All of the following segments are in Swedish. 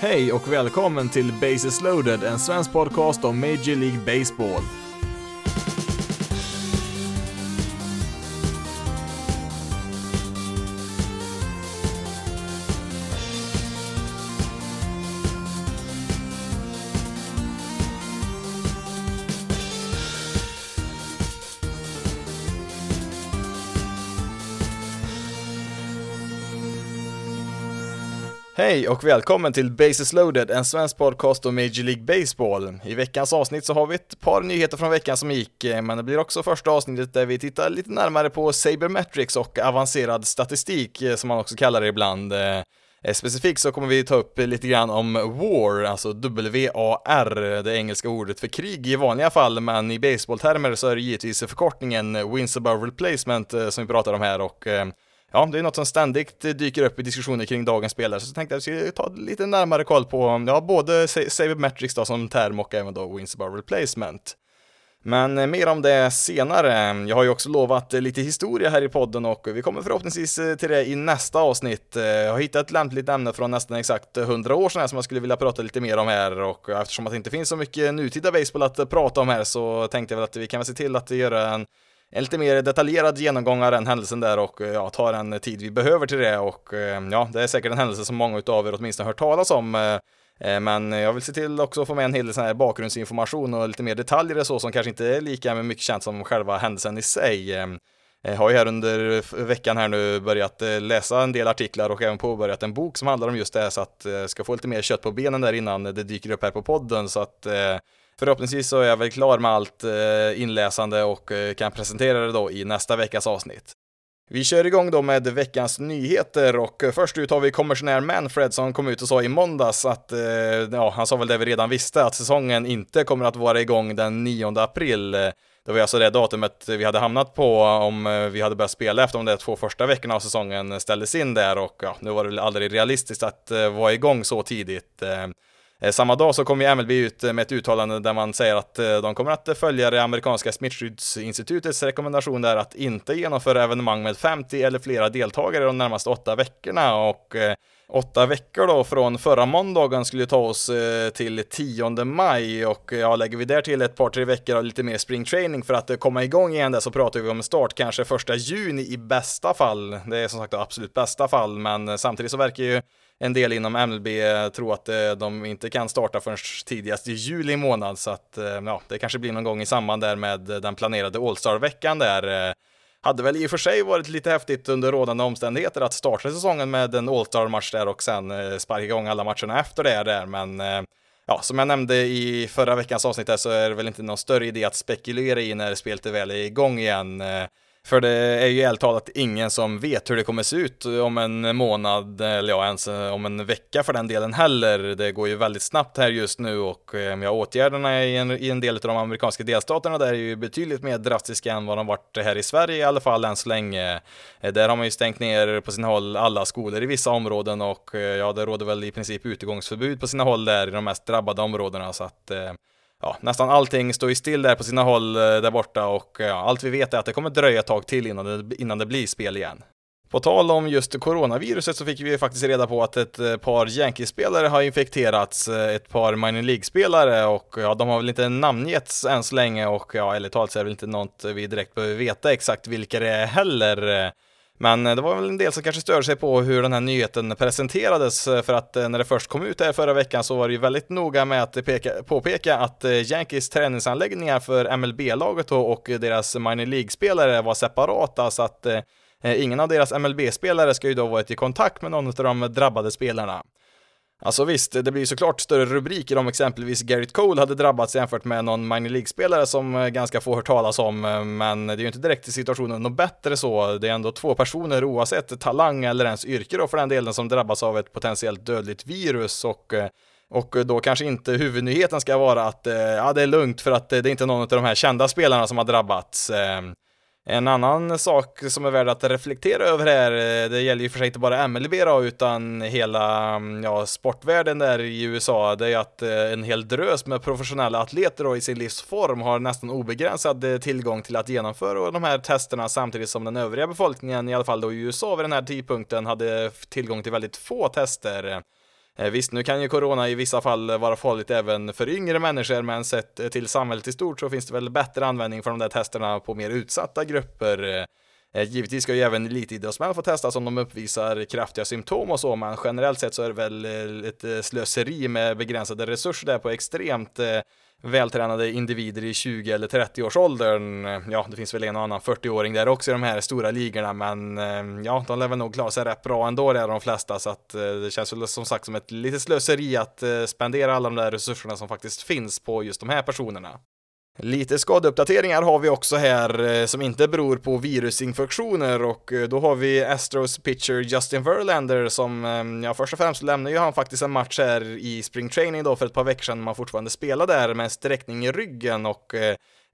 Hej och välkommen till Bases loaded, en svensk podcast om Major League Baseball. Hej och välkommen till Bases loaded, en svensk podcast om Major League Baseball. I veckans avsnitt så har vi ett par nyheter från veckan som gick, eh, men det blir också första avsnittet där vi tittar lite närmare på Sabermetrics och avancerad statistik, eh, som man också kallar det ibland. Eh, specifikt så kommer vi ta upp lite grann om WAR, alltså W-A-R, det engelska ordet för krig i vanliga fall, men i baseballtermer så är det givetvis förkortningen Wins above replacement som vi pratar om här och ja, det är något som ständigt eh, dyker upp i diskussioner kring dagens spelare, så jag tänkte att vi skulle ta lite närmare koll på, ja, både Sabermetrics då som term och även då Wins above replacement. Men eh, mer om det senare. Jag har ju också lovat eh, lite historia här i podden och vi kommer förhoppningsvis till det i nästa avsnitt. Jag har hittat ett lämpligt ämne från nästan exakt 100 år sedan här som jag skulle vilja prata lite mer om här och eftersom att det inte finns så mycket nutida baseball att prata om här så tänkte jag väl att vi kan väl se till att göra en en lite mer detaljerad genomgång av den händelsen där och eh, ja, tar den tid vi behöver till det och eh, ja, det är säkert en händelse som många av er åtminstone hört talas om. Eh, men jag vill se till också att få med en hel del sån här bakgrundsinformation och lite mer detaljer så som kanske inte är lika mycket känt som själva händelsen i sig. Jag har ju här under veckan här nu börjat läsa en del artiklar och även påbörjat en bok som handlar om just det här så att jag ska få lite mer kött på benen där innan det dyker upp här på podden så att Förhoppningsvis så är jag väl klar med allt eh, inläsande och eh, kan presentera det då i nästa veckas avsnitt. Vi kör igång då med veckans nyheter och eh, först ut har vi kommissionär Manfred som kom ut och sa i måndags att, ja, han sa väl det vi redan visste, att säsongen inte kommer att vara igång den 9 april. Det var alltså det datumet vi hade hamnat på om vi hade börjat spela efter de två första veckorna av säsongen ställdes in där och ja, nu var det väl aldrig realistiskt att vara igång så tidigt. Eh, samma dag så kom ju MLB ut eh, med ett uttalande där man säger att eh, de kommer att följa det amerikanska smittskyddsinstitutets rekommendation där att inte genomföra evenemang med 50 eller flera deltagare de närmaste åtta veckorna och åtta veckor då från förra måndagen skulle ta oss till 10 maj och ja, lägger vi där till ett par tre veckor av lite mer springtraining för att komma igång igen där så pratar vi om start kanske första juni i bästa fall. Det är som sagt absolut bästa fall, men samtidigt så verkar ju en del inom MLB eh, tror att eh, de inte kan starta förrän tidigast i juli månad, så att eh, ja, det kanske blir någon gång i samband där med den planerade All-Star-veckan där. Hade väl i och för sig varit lite häftigt under rådande omständigheter att starta säsongen med en All-Star-match där och sen sparka igång alla matcherna efter det där, men ja, som jag nämnde i förra veckans avsnitt här så är det väl inte någon större idé att spekulera i när spelet är väl är igång igen. För det är ju ärligt talat ingen som vet hur det kommer se ut om en månad, eller ja, ens eh, om en vecka för den delen heller. Det går ju väldigt snabbt här just nu och eh, ja, åtgärderna i en, i en del av de amerikanska delstaterna där är ju betydligt mer drastiska än vad de varit här i Sverige i alla fall än så länge. Eh, där har man ju stängt ner på sina håll alla skolor i vissa områden och ja, det råder väl i princip utegångsförbud på sina håll där i de mest drabbade områdena så att ja, nästan allting står ju still där på sina håll eh, där borta och eh, ja, allt vi vet är att det kommer dröja ett tag till innan det, innan det blir spel igen. På tal om just coronaviruset så fick vi faktiskt reda på att ett eh, par Yankees-spelare har infekterats, ett par minor League-spelare och ja, de har väl inte namngetts än så länge och ja, ärligt talat så är det väl inte något vi direkt behöver veta exakt vilka det är heller. Men eh, det var väl en del som kanske störde sig på hur den här nyheten presenterades, eh, för att eh, när det först kom ut här förra veckan så var det ju väldigt noga med att peka, påpeka att Yankees träningsanläggningar för MLB-laget och deras minor League-spelare var separata, så att ingen av deras MLB-spelare ska ju då varit i kontakt med någon av de drabbade spelarna. Alltså visst, det blir såklart större rubriker om exempelvis Garrett Cole hade drabbats jämfört med någon minor League-spelare som eh, ganska få hört talas om, eh, men det är ju inte direkt i situationen något bättre så. Det är ändå två personer oavsett talang eller ens yrke då för den delen som drabbas av ett potentiellt dödligt virus och eh, och då kanske inte huvudnyheten ska vara att ja, det är lugnt för att det är inte någon av de här kända spelarna som har drabbats. En annan sak som är värd att reflektera över här, eh, det gäller ju för sig inte bara MLB då, utan hela mm, ja, sportvärlden där i USA, det är att eh, en hel drös med professionella atleter då, i sin livsform har nästan obegränsad eh, tillgång till att genomföra de här testerna samtidigt som den övriga befolkningen, i alla fall då i USA vid den här tidpunkten, hade tillgång till väldigt få tester. Eh, visst, nu kan ju corona i vissa fall vara farligt även för yngre människor, men sett eh, till samhället i stort så finns det väl bättre användning för de där testerna på mer utsatta grupper. Eh, givetvis ska ju även elitidrottsmän få testas om de uppvisar kraftiga symptom och så, men generellt sett så är det väl ett slöseri med begränsade resurser där på extremt vältränade individer i 20 eller 30 års åldern. Ja, det finns väl en och annan 40-åring där också i de här stora ligorna, men eh, ja, de lär väl nog klara sig rätt bra ändå, det är de flesta, så att eh, det känns väl som sagt som ett litet slöseri att eh, spendera alla de där resurserna som faktiskt finns på just de här personerna. Lite skadeuppdateringar har vi också här eh, som inte beror på virusinfektioner och eh, då har vi Astros pitcher Justin Verlander som, eh, ja först och främst lämnar ju han faktiskt en match här i spring training då för ett par veckor sedan man fortfarande spelade där med en sträckning i ryggen och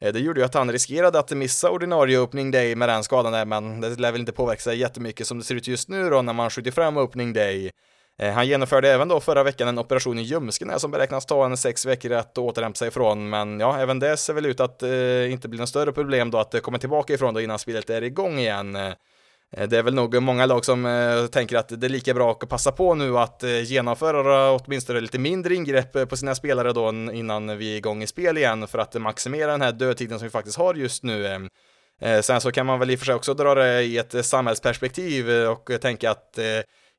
det gjorde ju att han riskerade att missa ordinarie opening day med den skadan där men det lär väl inte påverka sig jättemycket som det ser ut just nu då när man skjuter fram opening day. Eh, han genomförde även då förra veckan en operation i ljumsken som beräknas ta en sex veckor att återhämta sig ifrån, men ja, även det ser väl ut att eh, inte bli något större problem då att eh, komma tillbaka ifrån då innan spelet är igång igen. Eh, det är väl nog många lag som eh, tänker att det är lika bra att passa på nu att eh, genomföra åtminstone lite mindre ingrepp på sina spelare då innan vi är igång i spel igen för att maximera den här dödtiden som vi faktiskt har just nu. Eh, sen så kan man väl i och för sig också dra det i ett samhällsperspektiv och tänka att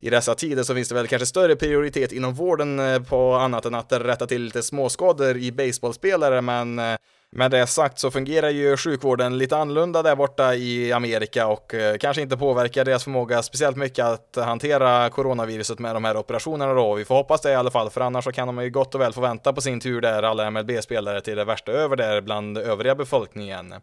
i dessa tider så finns det väl kanske större prioritet inom vården eh, på annat än att rätta till lite småskador i baseballspelare, men eh, med det sagt så fungerar ju sjukvården lite annorlunda där borta i Amerika och eh, kanske inte påverkar deras förmåga speciellt mycket att hantera coronaviruset med de här operationerna då. Vi får hoppas det i alla fall, för annars så kan de ju gott och väl få vänta på sin tur där, alla MLB-spelare, till det värsta över där bland övriga befolkningen.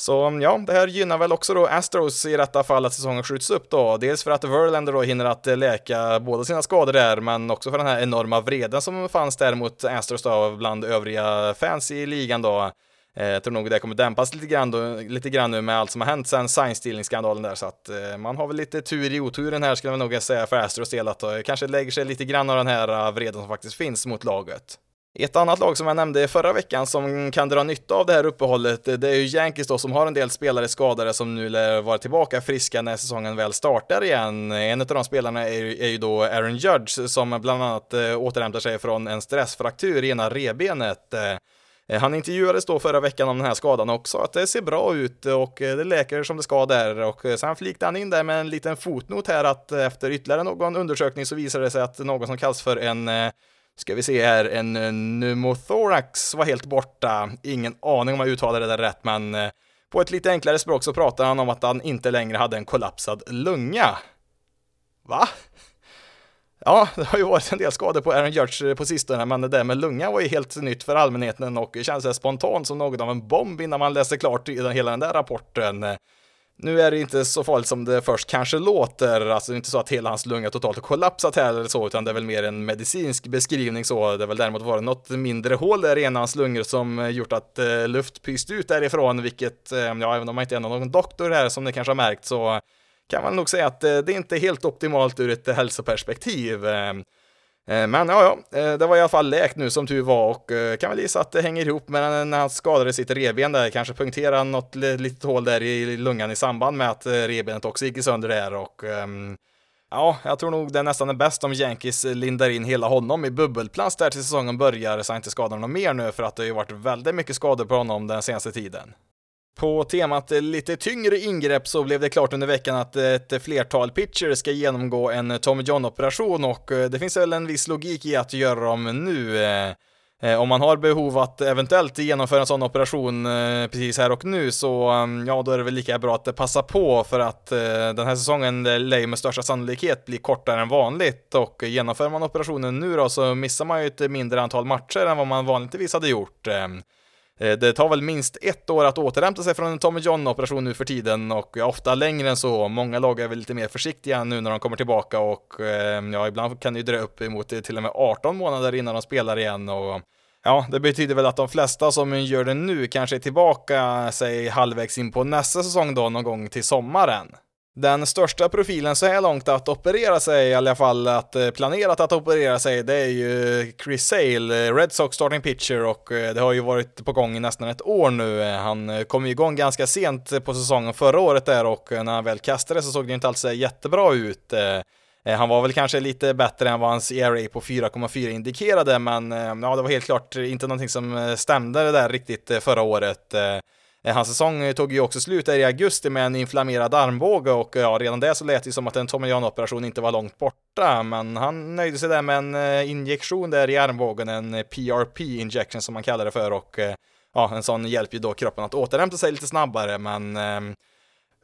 Så mm, ja, det här gynnar väl också då Astros i detta fall att säsongen skjuts upp då. Dels för att Verlander då hinner att läka båda sina skador där, men också för den här enorma vreden som fanns där mot Astros då bland övriga fans i ligan då. Jag tror nog det kommer dämpas lite grann, då, lite grann nu med allt som har hänt sen signstealing-skandalen där, så att eh, man har väl lite tur i oturen här skulle man nog säga för Astros del, att det kanske lägger sig lite grann av den här vreden som faktiskt finns mot laget. Ett annat lag som jag nämnde förra veckan som kan dra nytta av det här uppehållet, det är ju Yankees då som har en del spelare skadade som nu lär vara tillbaka friska när säsongen väl startar igen. En av de spelarna är, är ju då Aaron Judge som bland annat eh, återhämtar sig från en stressfraktur i ena rebenet. Eh, han intervjuades då förra veckan om den här skadan också, att det ser bra ut och eh, det läker som det ska där och sen flikade han in där med en liten fotnot här att efter ytterligare någon undersökning så visade det sig att någon som kallas för en Ska vi se här, en pneumothorax var helt borta. Ingen aning om jag uttalade det rätt, men eh, på ett lite enklare språk så pratar han om att han inte längre hade en kollapsad lunga. Va? Ja, det har ju varit en del skador på Aaron Judge på sistone, men det där med lunga var ju helt nytt för allmänheten och känns spontant som något av en bomb innan man läser klart hela den där rapporten. Nu är det inte så farligt som det först kanske låter, alltså det är inte så att hela hans lunga totalt har kollapsat här eller så, utan det är väl mer en medicinsk beskrivning så. Det är väl däremot varit något mindre hål där i en av hans lungor som eh, gjort att eh, luft pyst ut därifrån, vilket, eh, ja, även om man inte är någon doktor här som ni kanske har märkt så kan man nog säga att eh, det är inte helt optimalt ur ett hälsoperspektiv. Eh, Eh, men ja, ja, eh, det var i alla fall läkt nu som tur var och eh, kan väl gissa att det hänger ihop med när han skadade sitt revben där, kanske punkterade något litet hål där i lungan i samband med att revbenet också gick sönder där och ehm, Ja, jag tror nog det är nästan är bäst om Yankees lindar in hela honom i bubbelplast där till säsongen börjar så han inte skadar honom mer nu för att det har ju varit väldigt mycket skador på honom den senaste tiden. På temat eh, lite tyngre ingrepp så blev det klart under veckan att eh, ett flertal pitchers ska genomgå en Tommy John-operation och eh, det finns väl en viss logik i att göra dem nu. Om man har behov att eventuellt genomföra en sån operation precis här och nu så mm, ja, då är det väl lika bra att passa på för att den här säsongen lär ju med största sannolikhet bli kortare än vanligt och genomför man operationen nu då så missar man ju ett mindre antal matcher än vad man vanligtvis hade gjort. Eh, det tar väl minst ett år att återhämta sig från en Tommy John-operation nu för tiden och ofta längre än så. Många lag är väl lite mer försiktiga nu när de kommer tillbaka och eh, ja, ibland kan det ju dröja upp emot eh, till och med 18 månader innan de spelar igen och Ja, det betyder väl att de flesta som gör det nu kanske är tillbaka, säg halvvägs in på nästa säsong då någon gång till sommaren. Den största profilen så här långt att operera sig, i alla fall att eh, planerat att operera sig, det är ju Chris Sale, eh, Red Sox starting pitcher och eh, det har ju varit på gång i nästan ett år nu. Han kom ju igång ganska sent på säsongen förra året där och när han väl kastade så såg det inte alls jättebra ut. Han var väl kanske lite bättre än vad hans ERA på 4,4 indikerade, men ja, det var helt klart inte någonting som stämde det där riktigt förra året. Eh, hans säsong eh, tog ju också slut där i augusti med en inflammerad armbåge och eh, ja, redan det så lät det som att en Tommy John-operation inte var långt borta, men han nöjde sig där med en injektion där i armbågen, en PRP injection som man kallar det för och ja, en sån hjälper ju då kroppen att återhämta sig lite snabbare, men eh,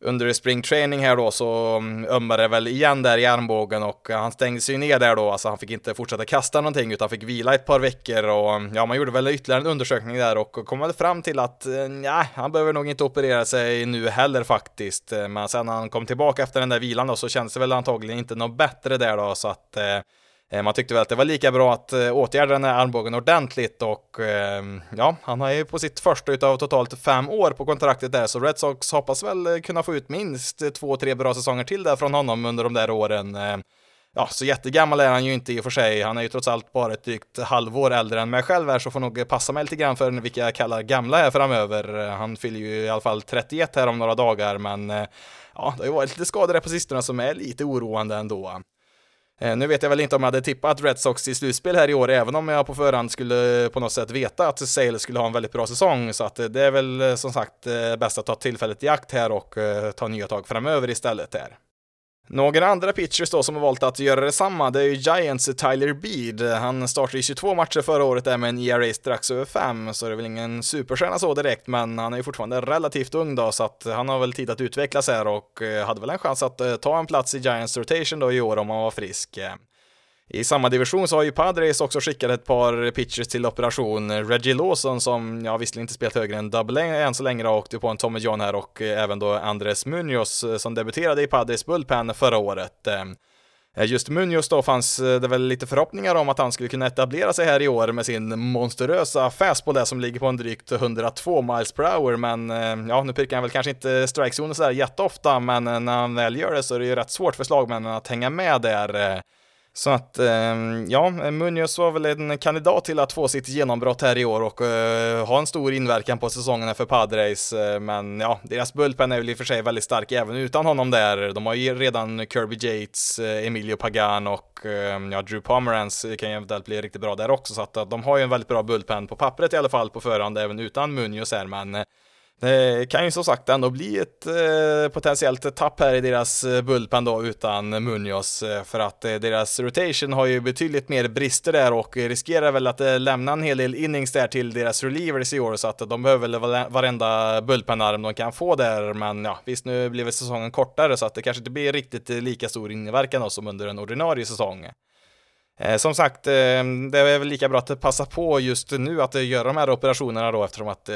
under springträning här då så mm, ömmade det väl igen där i armbågen och eh, han stängde sig ner där då, alltså han fick inte fortsätta kasta någonting utan fick vila ett par veckor och mm, ja, man gjorde väl ytterligare en undersökning där och kom väl fram till att eh, nej, han behöver nog inte operera sig nu heller faktiskt. Eh, men sen när han kom tillbaka efter den där vilan då så kändes det väl antagligen inte något bättre där då så att Eh, Eh, man tyckte väl att det var lika bra att eh, åtgärda den här armbågen ordentligt och ehm, ja, han har ju på sitt första utav totalt fem år på kontraktet där, så Red Sox hoppas väl eh, kunna få ut minst två, tre bra säsonger till där från honom under de där åren. Ehm, ja, så jättegammal är han ju inte i och för sig. Han är ju trots allt bara ett drygt halvår äldre än mig själv här, så får nog passa mig lite grann för vilka jag kallar gamla här framöver. Han fyller ju i alla fall 31 här om några dagar, men ja, det har ju varit lite skador där på sistone som är lite oroande ändå. Eh, nu vet jag väl inte om jag hade tippat Red Sox i slutspel här i år, även om jag på förhand skulle eh, på något sätt veta att Sale skulle ha en väldigt bra säsong. Så att eh, det är väl som sagt bäst att ta tillfället i akt här och ta nya tag framöver istället här. Några andra pitchers då som har valt att göra detsamma, det är ju Giants Tyler Bead. Han startade i 22 matcher förra året där med en ERA strax över 5, så det är väl ingen superstjärna så direkt, men han är ju fortfarande relativt ung då, så att han har väl tid att utvecklas här och eh, hade väl en chans att eh, ta en plats i Giants rotation då i år om han var frisk. I samma division så har ju Padres också skickat ett par pitchers till operation. Reggie Lawson som, ja visserligen inte spelat högre än double än så länge då, åkte på en Tommy John här och eh, även då Andres Munoz eh, som debuterade i Padres bullpen förra året. Eh, just Munoz då fanns det väl lite förhoppningar om att han skulle kunna etablera sig här i år med sin monsterösa fastball där som ligger på en drygt 102 miles per hour, men ja, nu prickar han väl kanske inte strikezonen sådär jätteofta, men när han väl gör det så är det ju rätt svårt för slagmännen att hänga med där. Så att, ehm, ja, Munoz var väl en kandidat till att få sitt genombrott här i år och eh, ha en stor inverkan på säsongen för Padres. Eh, men ja, deras bullpen är väl i och för sig väldigt stark även utan honom där. De har ju redan Kirby Yates, eh, Emilio Pagan och ehm, ja, Drew Pomerance kan ju eventuellt bli riktigt bra där också. Så att de har ju en väldigt bra bullpen på pappret i alla fall på förhand även utan Munoz här. Men det kan ju som sagt ändå bli ett eh, potentiellt tapp här i deras eh, bullpen då utan Munoz eh, för att eh, deras rotation har ju betydligt mer brister där och riskerar väl att eh, lämna en hel del innings där till deras relievers i år så att de behöver väl varenda bullpenarm de kan få där men ja visst nu blir väl säsongen kortare så att det kanske inte blir riktigt eh, lika stor inverkan då som under en ordinarie säsong. Eh, som sagt, eh, det är väl lika bra att passa på just nu att eh, göra de här operationerna då eftersom att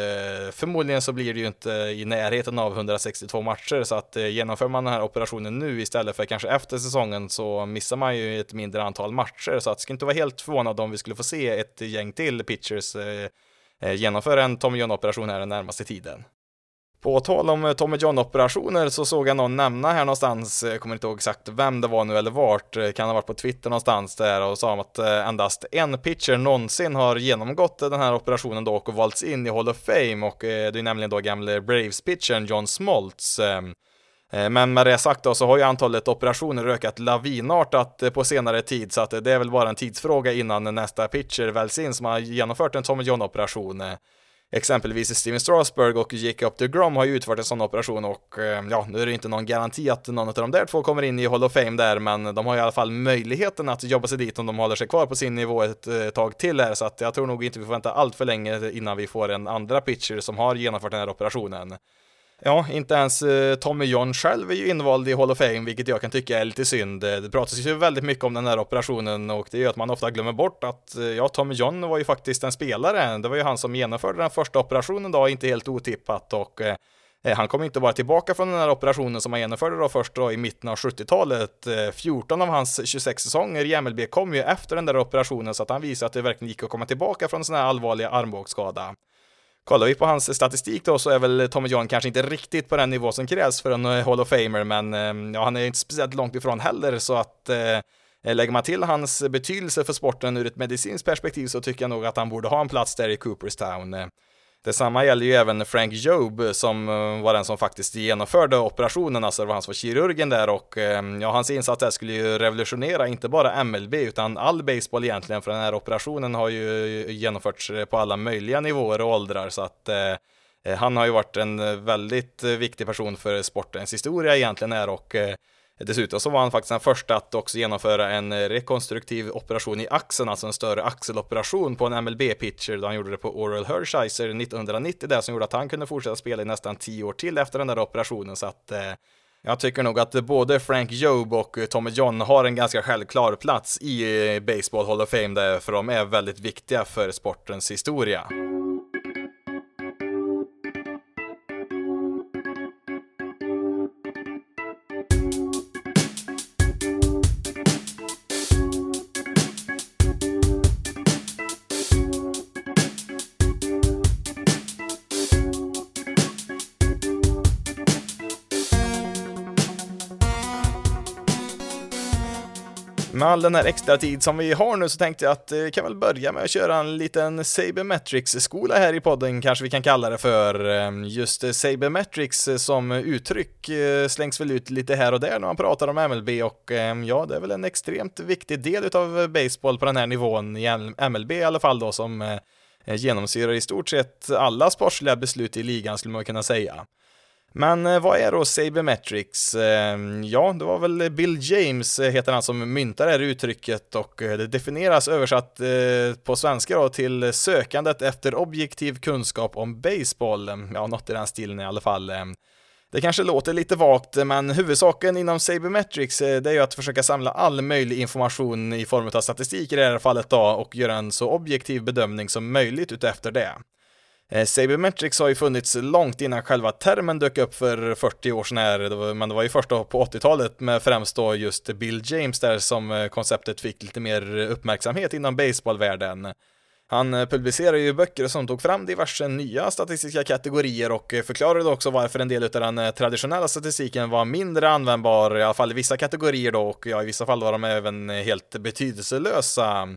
förmodligen så blir det ju inte i närheten av 162 matcher så att genomför man den här operationen nu istället för kanske efter säsongen så missar man ju ett mindre antal matcher så att det ska inte vara helt förvånad om vi skulle få se ett gäng till pitchers genomföra en Tommy John-operation här den närmaste tiden. På tal om eh, Tommy John-operationer så såg jag någon nämna här någonstans, jag kommer inte ihåg exakt vem det var nu eller vart, eh, kan ha varit på Twitter någonstans där och sa att endast en pitcher någonsin har genomgått den här operationen då och valts in i Hall of Fame och det är nämligen då gamle Braves-pitchern John Smoltz. Ehm, men med det sagt då så har ju antalet operationer ökat lavinartat på senare tid så att det är väl bara en tidsfråga innan nästa pitcher väljs in som har genomfört en Tommy John-operation. Exempelvis Steven Strasberg och Jacob de Grom har ju utfört en sån operation och eh, ja, nu är det inte någon garanti att någon av de där två kommer in i Hall of Fame där, men de har i alla fall möjligheten att jobba sig dit om de håller sig kvar på sin nivå ett eh, tag till här, så att jag tror nog inte vi får vänta allt för länge innan vi får en andra pitcher som har genomfört den här operationen. Ja, inte ens eh, Tommy John själv är ju invald i Hall of Fame, vilket jag kan tycka är lite synd. Eh, det pratas ju väldigt mycket om den här operationen och det gör att man ofta glömmer bort att eh, ja, Tommy John var ju faktiskt en spelare. Det var ju han som genomförde den första operationen då, inte helt otippat och eh, han kom inte bara tillbaka från den här operationen som han genomförde då först då i mitten av 70-talet. 14 av hans 26 säsonger i MLB kom ju efter den där operationen så att han visade att det verkligen gick att komma tillbaka från en sån här allvarlig armbågsskada. Kollar vi på hans statistik då så är väl Tommy John kanske inte riktigt på den nivå som krävs för en eh, Hall of Famer, men eh, ja, han är inte speciellt långt ifrån heller, så att eh, lägger man till hans betydelse för sporten ur ett medicinskt perspektiv så tycker jag nog att han borde ha en plats där i Cooperstown. Detsamma gäller ju även Frank Job som eh, var den som faktiskt genomförde operationen, alltså det var han som var kirurgen där och eh, ja, hans insats där skulle ju revolutionera inte bara MLB utan all baseball egentligen för den här operationen har ju genomförts på alla möjliga nivåer och åldrar så att eh, eh han har ju varit en väldigt viktig person för sportens historia egentligen här och Dessutom så var han faktiskt den första att också genomföra en rekonstruktiv operation i axeln, alltså en större axeloperation på en MLB-pitcher då han gjorde det på Oral Hershiser 1990, det som gjorde att han kunde fortsätta spela i nästan tio år till efter den där operationen, så att eh, jag tycker nog att både Frank Job och Tommy John har en ganska självklar plats i eh, Baseball Hall of Fame där, för de är väldigt viktiga för sportens historia. All den här extra tid som vi har nu så tänkte jag att vi eh, kan väl börja med att köra en liten Sabermetrics-skola här i podden, kanske vi kan kalla det för. Ehm, just Sabermetrics eh, som uttryck eh, slängs väl ut lite här och där när man pratar om MLB och ehm, ja, det är väl en extremt viktig del utav eh, baseball på den här nivån, i MLB i alla fall då, som eh, genomsyrar i stort sett alla sportsliga beslut i ligan skulle man kunna säga. Men eh, vad är då Sabermetrics? Eh, ja, det var väl Bill James, eh, heter han, som myntade det här uttrycket och det definieras översatt på svenska då till sökandet efter objektiv kunskap om baseball. Ja, något i den stilen i alla fall. Det kanske låter lite vagt, men huvudsaken inom Sabermetrics det är ju att försöka samla all möjlig information i form av statistik i det här fallet då och göra en så objektiv bedömning som möjligt utefter det. Eh, Sabermetrics har ju funnits långt innan själva termen dök upp för 40 år sedan här, men det var ju först då på 80-talet med främst då just Bill James där som eh, konceptet fick lite mer uppmärksamhet inom baseballvärlden. Han eh, publicerade ju böcker som tog fram diverse nya statistiska kategorier och förklarade också varför en del av den traditionella statistiken var mindre användbar, i alla fall i vissa kategorier då, och ja, i vissa fall var de även helt betydelselösa.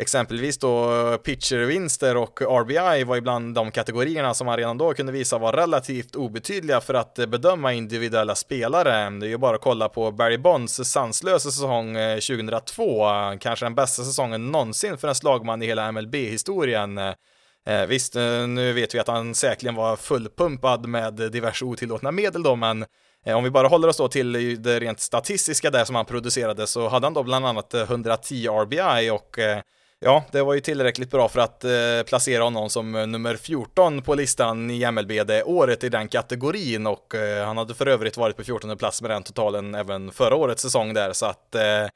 Exempelvis då pitchervinster och RBI var ibland de kategorierna som man redan då kunde visa var relativt obetydliga för att bedöma individuella spelare. Det är ju bara att kolla på Barry Bonds sanslösa säsong eh, 2002, kanske den bästa säsongen någonsin för en slagman i hela MLB-historien. Eh, visst, eh, nu vet vi att han säkerligen var fullpumpad med diverse otillåtna medel då, men om vi bara håller oss då till det rent statistiska där som han producerade så hade han då bland annat 110 RBI och Ja, det var ju tillräckligt bra för att eh, placera honom som eh, nummer 14 på listan i MLB det året i den kategorin. Och eh, han hade för övrigt varit på 14 plats med den totalen även förra årets säsong där. Så att eh,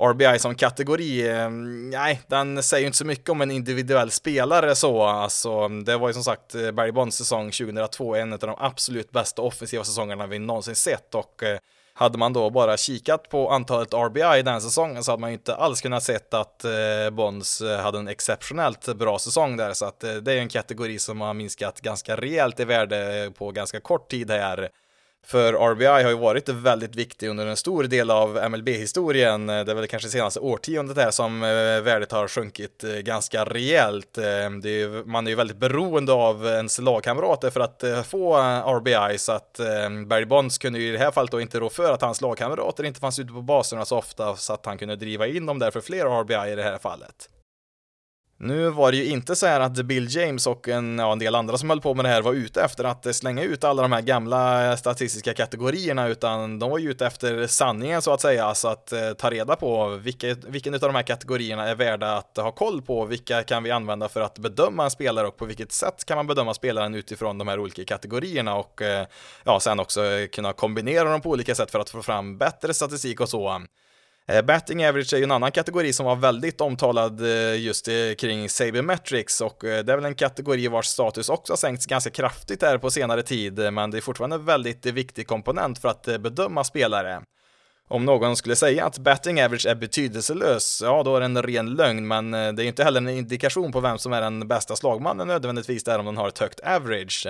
RBI som kategori, eh, nej, den säger ju inte så mycket om en individuell spelare så, alltså det var ju som sagt eh, Barry Bonds säsong 2002, en av de absolut bästa offensiva säsongerna vi någonsin sett. Och eh, hade man då bara kikat på antalet RBI den säsongen så hade man ju inte alls kunnat sett att eh, Bonds eh, hade en exceptionellt bra säsong där, så att eh, det är en kategori som har minskat ganska rejält i värde på ganska kort tid här. För RBI har ju varit väldigt viktig under en stor del av MLB-historien. Eh, det är väl kanske senaste årtiondet här som eh, värdet har sjunkit eh, ganska rejält. Är man är ju väldigt beroende av ens lagkamrater för att få RBI, så att Barry Bonds kunde ju i det här fallet då inte rå för att hans lagkamrater inte fanns ute på baserna så ofta, så att han kunde driva in dem där för fler RBI i det här fallet. Nu var det ju inte så här att Bill James och en, ja, en del andra som höll på med det här var ute efter att slänga ut alla de här gamla statistiska kategorierna, utan de var ju ute efter sanningen så att säga, alltså att eh, ta reda på vilka, vilken av de här kategorierna är värda att ha koll på, vilka kan vi använda för att bedöma en spelare och på vilket sätt kan man bedöma spelaren utifrån de här olika kategorierna och eh, ja, sen också kunna kombinera dem på olika sätt för att få fram bättre statistik och så. Eh, batting average är ju en annan kategori som var väldigt omtalad eh, just eh, kring Sabermetrics och eh, det är väl en kategori vars status också har sänkts ganska kraftigt här på senare tid, eh, men det är fortfarande en väldigt eh, viktig komponent för att bedöma spelare. Om någon skulle säga att batting average är betydelselös, ja då är det en ren lögn, men det är ju inte heller en indikation på vem som är den bästa slagmannen nödvändigtvis där om den har ett högt average.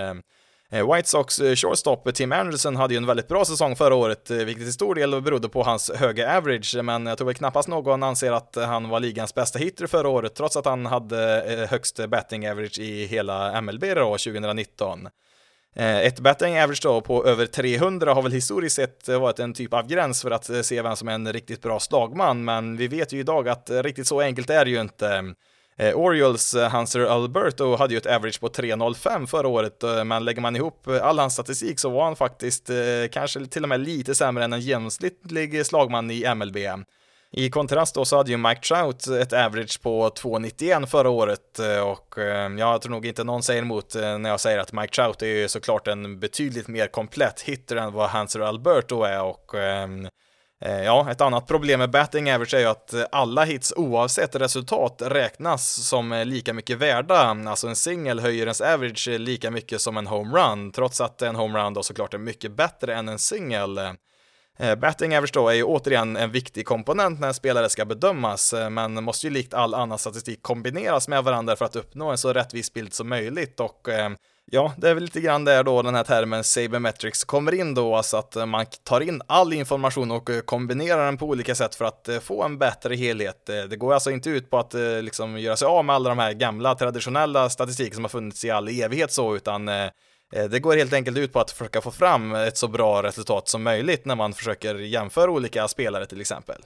Eh, White Sox eh, shortstop eh, Tim Anderson hade ju en väldigt bra säsong förra året, vilket till stor del berodde på hans höga average, men jag tror väl knappast någon anser att han var ligans bästa hitter förra året, trots att han hade högst betting average i hela MLB då 2019. Ett betting average då på över 300 har väl historiskt sett varit en typ av gräns för att se vem som är en riktigt bra slagman, men vi vet ju idag att riktigt så enkelt är det ju inte. Eh, Orioles eh, Hanser Alberto hade ju ett average på 3.05 förra året, eh, men lägger man ihop eh, all hans statistik så var han faktiskt kanske till och med lite sämre än en genomsnittlig slagman i MLB. I kontrast då så hade ju Mike Trout ett average på 2,91 förra året och jag tror nog inte någon säger emot när jag säger att Mike Trout är ju såklart en betydligt mer komplett hitter än vad Hanser Alberto är och ehm, Eh, ja, ett annat problem med batting average är ju att alla hits oavsett resultat räknas som eh, lika mycket värda. Alltså en singel höjer ens average eh, lika mycket som en homerun, trots att en homerun då såklart är mycket bättre än en singel. Batting average då är ju återigen en viktig komponent när en spelare ska bedömas, men måste ju likt all annan statistik kombineras med varandra för att uppnå en så rättvis bild som möjligt och Ja, det är väl lite grann där då den här termen sabermetrics kommer in då, alltså att eh, man tar in all information och eh, kombinerar den på olika sätt för att eh, få en bättre helhet. Det går alltså inte ut på att liksom göra sig av med alla de här gamla traditionella statistik som har funnits i all evighet så, utan det går helt enkelt ut på att försöka få fram ett så bra resultat som möjligt när man försöker jämföra olika spelare till exempel.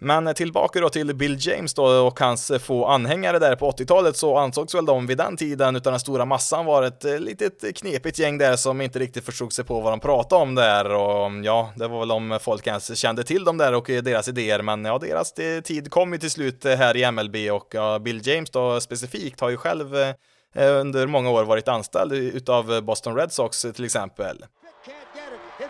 Men tillbaka då till Bill James då och hans eh, få anhängare där på 80-talet så ansågs väl de vid den tiden utav den stora massan vara ett eh, litet knepigt gäng där som inte riktigt förstod sig på vad de pratade om där och mm, ja, det var väl om folk ens kände till dem där och eh, deras idéer men ja, deras tid kom ju till slut här i MLB och ja, Bill James då specifikt har ju själv under många år varit anställd utav Boston Red Sox till exempel.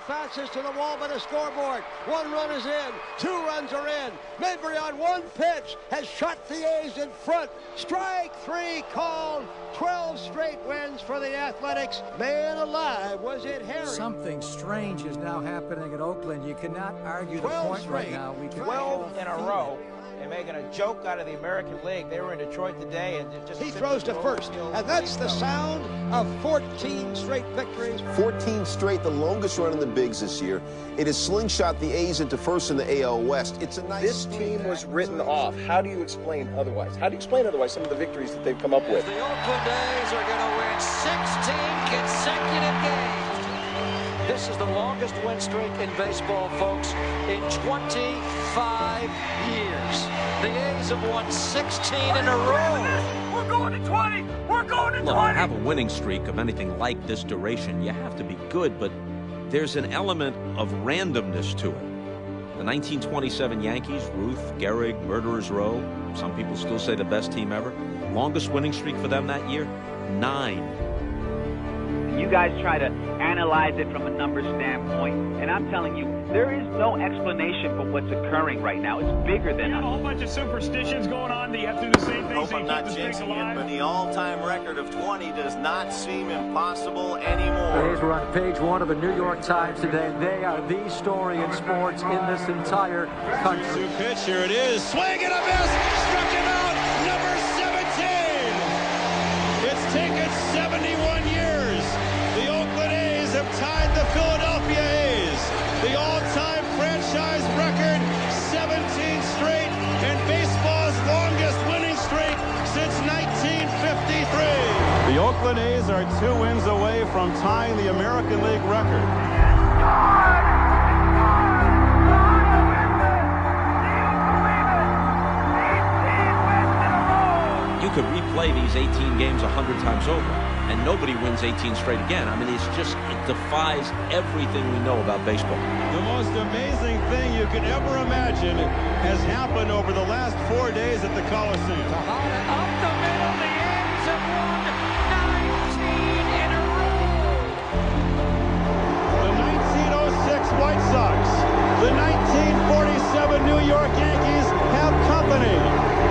Bounces to the wall by the scoreboard. One run is in. Two runs are in. Mayberry on one pitch has shot the A's in front. Strike three called. 12 straight wins for the Athletics. Man alive, was it Harry? Something strange is now happening at Oakland. You cannot argue the point straight. right now. We 12 in a row and making a joke out of the American League. They were in Detroit today and just he throws to first, and that's the sound of 14 straight victories. 14 straight, the longest run in the bigs this year. It has slingshot the A's into first in the AL West. It's a nice. This team was written off. How do you explain otherwise? How do you explain otherwise some of the victories that they've come up with? The Oakland A's are going to win 16 consecutive games. This is the longest win streak in baseball, folks, in 25 years. The A's have won 16 in a row. We're going to 20. We're going to 20. to have a winning streak of anything like this duration, you have to be good, but there's an element of randomness to it. The 1927 Yankees, Ruth, Gehrig, Murderers Row, some people still say the best team ever. Longest winning streak for them that year? Nine. You guys try to analyze it from a numbers standpoint, and I'm telling you, there is no explanation for what's occurring right now. It's bigger than you us. a whole bunch of superstitions going on. Do you have to do the same thing? Hope I'm not jinxing it, but the all-time record of 20 does not seem impossible anymore. Today's we're on page one of the New York Times today. They are the story in sports in this entire country. Pitch, here it is. Swing and a miss. Philadelphia A's, the all-time franchise record, 17 straight, and baseball's longest winning streak since 1953. The Oakland A's are two wins away from tying the American League record. You could replay these 18 games 100 times over and nobody wins 18 straight again. I mean, it's just, it defies everything we know about baseball. The most amazing thing you could ever imagine has happened over the last four days at the Coliseum. Up the middle, the A's have won 19 in a row. The 1906 White Sox, the 1947 New York Yankees have company.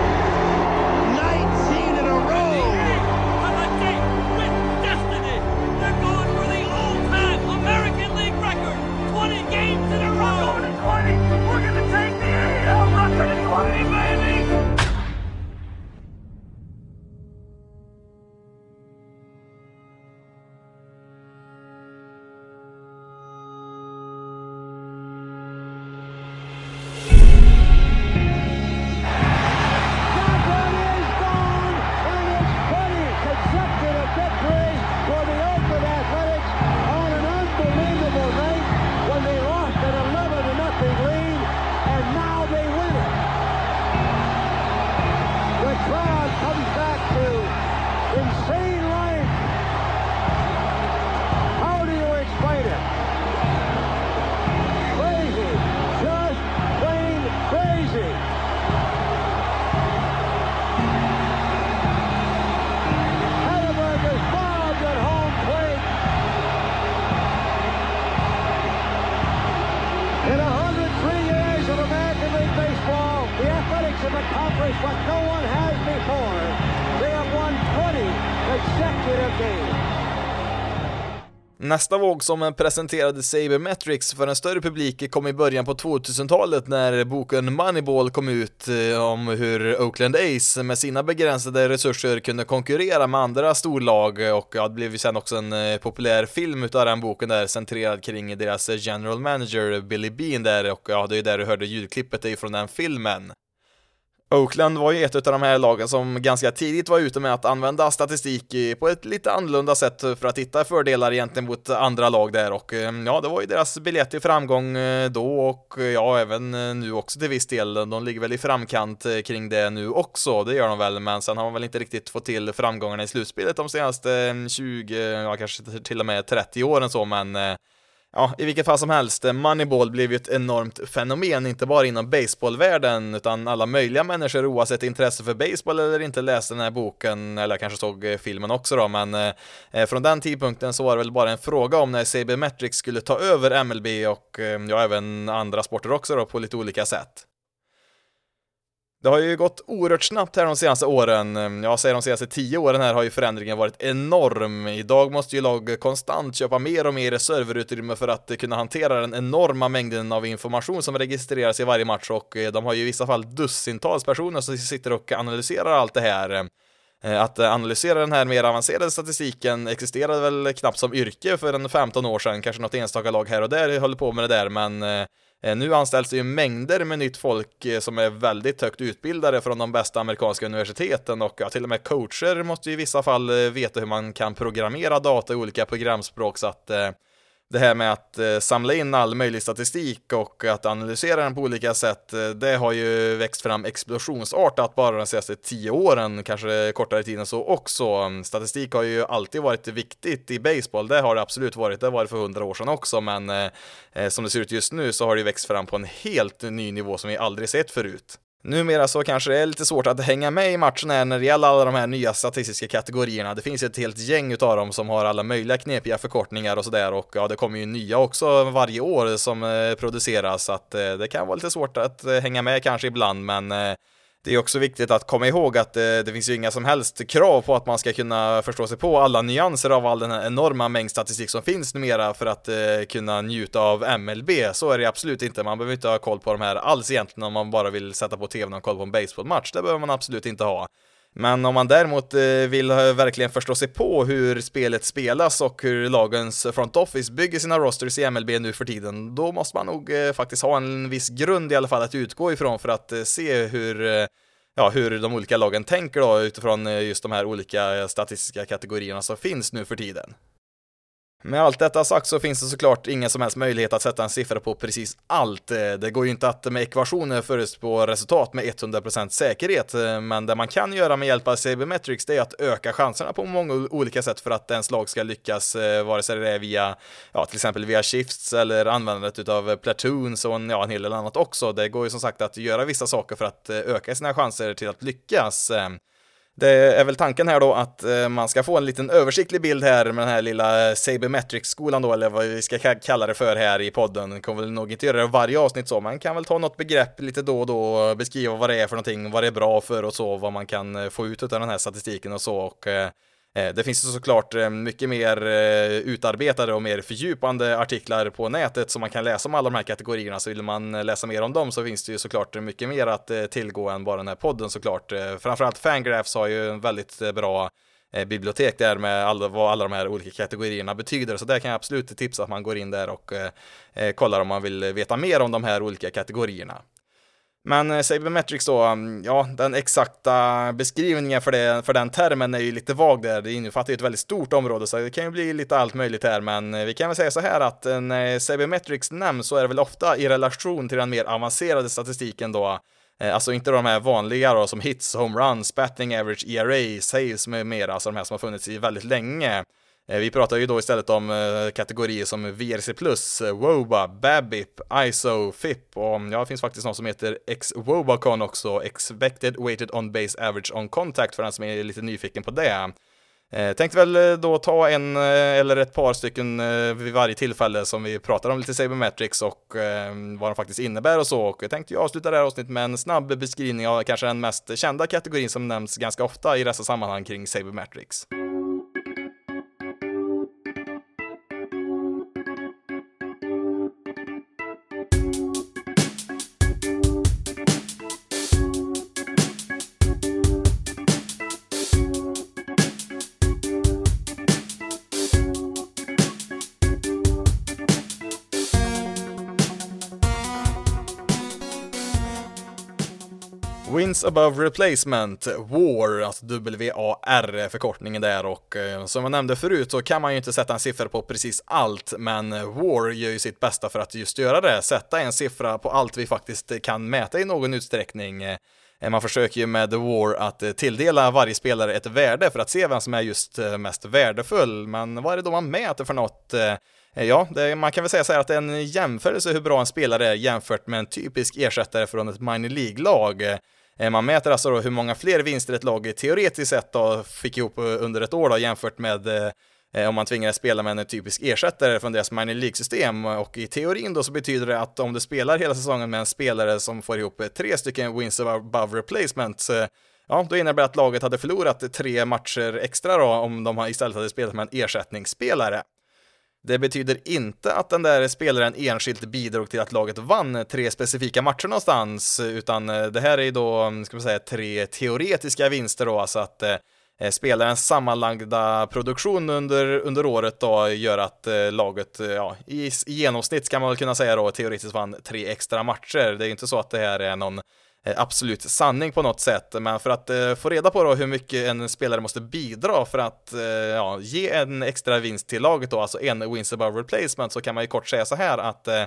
Nästa våg som presenterade Sabermetrics för en större publik kom i början på 2000-talet när boken Moneyball kom ut eh, om hur Oakland Ace med sina begränsade resurser kunde konkurrera med andra storlag och ja, det blev ju sen också en eh, populär film utav den boken där centrerad kring deras general manager Billy Bean där och ja, det är ju där du hörde ljudklippet ifrån den filmen. Oakland var ju ett av de här lagen som ganska tidigt var ute med att använda statistik på ett lite annorlunda sätt för att hitta fördelar egentligen mot andra lag där och eh, ja, det var ju deras biljett till framgång eh, då och eh, ja, även nu också till viss del. De ligger väl i framkant kring det nu också, det gör de väl, men sen har man väl inte riktigt fått till framgångarna i slutspelet de senaste 20, ja kanske till och med 30 åren så, men Ja, i vilket fall som helst, eh, Moneyball blev ju ett enormt fenomen, inte bara inom baseballvärlden, utan alla möjliga människor oavsett intresse för baseball eller inte läste den här boken, eller kanske såg eh, filmen också då, men eh, eh, från den tidpunkten så var det väl bara en fråga om när Sabermetrics skulle ta över MLB och eh, ja, även andra sporter också då, på lite olika sätt. Det har ju gått oerhört snabbt här de senaste åren. Ehm, Jag säger de senaste tio åren här har ju förändringen varit enorm. Idag måste ju lag konstant köpa mer och mer serverutrymme för att kunna hantera den enorma mängden av information som registreras i varje match och eh, de har ju i vissa fall dussintals personer som sitter och analyserar allt det här. Ehm, att analysera den här mer avancerade statistiken existerade väl knappt som yrke för en 15 år sedan, kanske något enstaka lag här och där höll på med det där, men eh, Eh, nu anställs det ju mängder med nytt folk eh, som är väldigt högt utbildade från de bästa amerikanska universiteten och ja, till och med coacher måste ju i vissa fall eh, veta hur man kan programmera data i olika programspråk så att det här med att eh, samla in all möjlig statistik och att analysera den på olika sätt, eh, det har ju växt fram explosionsartat bara de senaste tio åren, kanske kortare tid än så också. Statistik har ju alltid varit viktigt i baseball, det har det absolut varit, det var det för hundra år sedan också, men eh, som det ser ut just nu så har det växt fram på en helt ny nivå som vi aldrig sett förut. Numera så kanske det är lite svårt att hänga med i matchen här när det gäller alla de här nya statistiska kategorierna. Det finns ett helt gäng utav dem som har alla möjliga knepiga förkortningar och sådär och ja, det kommer ju nya också varje år som eh, produceras så att eh, det kan vara lite svårt att eh, hänga med kanske ibland men det är också viktigt att komma ihåg att det, det finns ju inga som helst krav på att man ska kunna förstå sig på alla nyanser av all den här enorma mängd statistik som finns numera för att eh, kunna njuta av MLB. Så är det absolut inte. Man behöver inte ha koll på de här alls egentligen om man bara vill sätta på tvn och kolla på en baseballmatch. Det behöver man absolut inte ha. Men om man däremot eh, vill verkligen förstå sig på hur spelet spelas och hur lagens front office bygger sina rosters i MLB nu för tiden, då måste man nog eh, faktiskt ha en viss grund i alla fall att utgå ifrån för att eh, se hur ja, hur de olika lagen tänker då utifrån just de här olika statistiska kategorierna som finns nu för tiden. Med allt detta sagt så finns det såklart ingen som helst möjlighet att sätta en siffra på precis allt. Eh, det går ju inte att med ekvationer förutspå resultat med 100% säkerhet, eh, men det man kan göra med hjälp av Sabermetrics det är att öka chanserna på många olika sätt för att ens lag ska lyckas, eh, vare sig det är via, ja till exempel via shifts eller användandet av platoons och en, ja, en hel del annat också. Det går ju som sagt att göra vissa saker för att öka sina chanser till att lyckas. Det är väl tanken här då att eh, man ska få en liten översiktlig bild här med den här lilla eh, Sabermetrics-skolan då, eller vad vi ska kalla det för här i podden. Kommer väl nog inte göra det varje avsnitt så, man kan väl ta något begrepp lite då och då, beskriva vad det är för någonting, vad det är bra för och så, vad man kan eh, få ut av den här statistiken och så. Och, Eh, Eh, det finns ju såklart eh, mycket mer eh, utarbetade och mer fördjupande artiklar på nätet som man kan läsa om alla de här kategorierna, så vill man läsa mer om dem så finns det ju såklart mycket mer att tillgå än bara den här podden såklart. Framförallt Fangraphs har ju en väldigt bra bibliotek där med alla, vad alla de här olika kategorierna betyder, så där kan jag absolut tipsa att man går in där och kollar om man vill veta mer om de här olika kategorierna. Men eh, Sabermetrics då, mm, ja, den exakta beskrivningen för, det, för den termen är ju lite vag där. Det innefattar ju ett väldigt stort område, så det kan ju bli lite allt möjligt här. Men eh, vi kan väl säga så här att eh, när Sabermetrics nämns så är det väl ofta i relation till den mer avancerade statistiken då. Alltså inte de här vanliga då som hits, homeruns, batting average, ERA, saves med mera, alltså de här som har funnits i väldigt länge. Eh, vi pratar ju då istället om eh, kategorier som VRC+, eh, WOBA, BABIP, ISO, FIP och mm, ja, det finns faktiskt något som heter X-WOBACON också, Expected Weighted On Base Average On Contact för den som är lite nyfiken på det. Tänkte väl då ta en eller ett par stycken vid varje tillfälle som vi pratar om lite Sabermetrics och vad de faktiskt innebär och så. Och jag tänkte ju avsluta det här avsnittet med en snabb beskrivning av kanske den mest kända kategorin som nämns ganska ofta i dessa sammanhang kring Sabermetrics. Wins above replacement, WAR, alltså W-A-R förkortningen där och eh, som jag nämnde förut så kan man ju inte sätta en siffra på precis allt men WAR gör ju sitt bästa för att just göra det, sätta en siffra på allt vi faktiskt kan mäta i någon utsträckning. Eh, man försöker ju med The War att eh, tilldela varje spelare ett värde för att se vem som är just mest värdefull, men vad är det då man mäter för något? Ja, det, man kan väl säga så här att det är en jämförelse hur bra en spelare är jämfört med en typisk ersättare från ett minor League-lag. Eh, man mäter alltså då hur många fler vinster ett lag teoretiskt sett då fick ihop eh, under ett år då jämfört med eh, eh om man tvingades spela med en typisk ersättare från deras minor League-system. Och i teorin då så betyder det att om du spelar hela säsongen med en spelare som får ihop tre stycken wins above replacement, ja, då innebär det att laget hade förlorat tre matcher extra då om de istället hade spelat med en ersättningsspelare. Det betyder inte att den där spelaren enskilt bidrog till att laget vann tre specifika matcher någonstans, utan eh, det här är ju då, mm, ska man säga, tre teoretiska vinster då, alltså att eh, spelarens sammanlagda produktion under, under året då gör att eh, laget, eh, ja, i, i genomsnitt ska man väl kunna säga då, teoretiskt vann tre extra matcher. Det är ju inte så att det här är någon Eh, absolut sanning på något sätt, men för att eh, få reda på då hur mycket en spelare måste bidra för att eh, ja, ge en extra vinst till laget då, alltså en wins above replacement, så kan man ju kort säga så här att eh,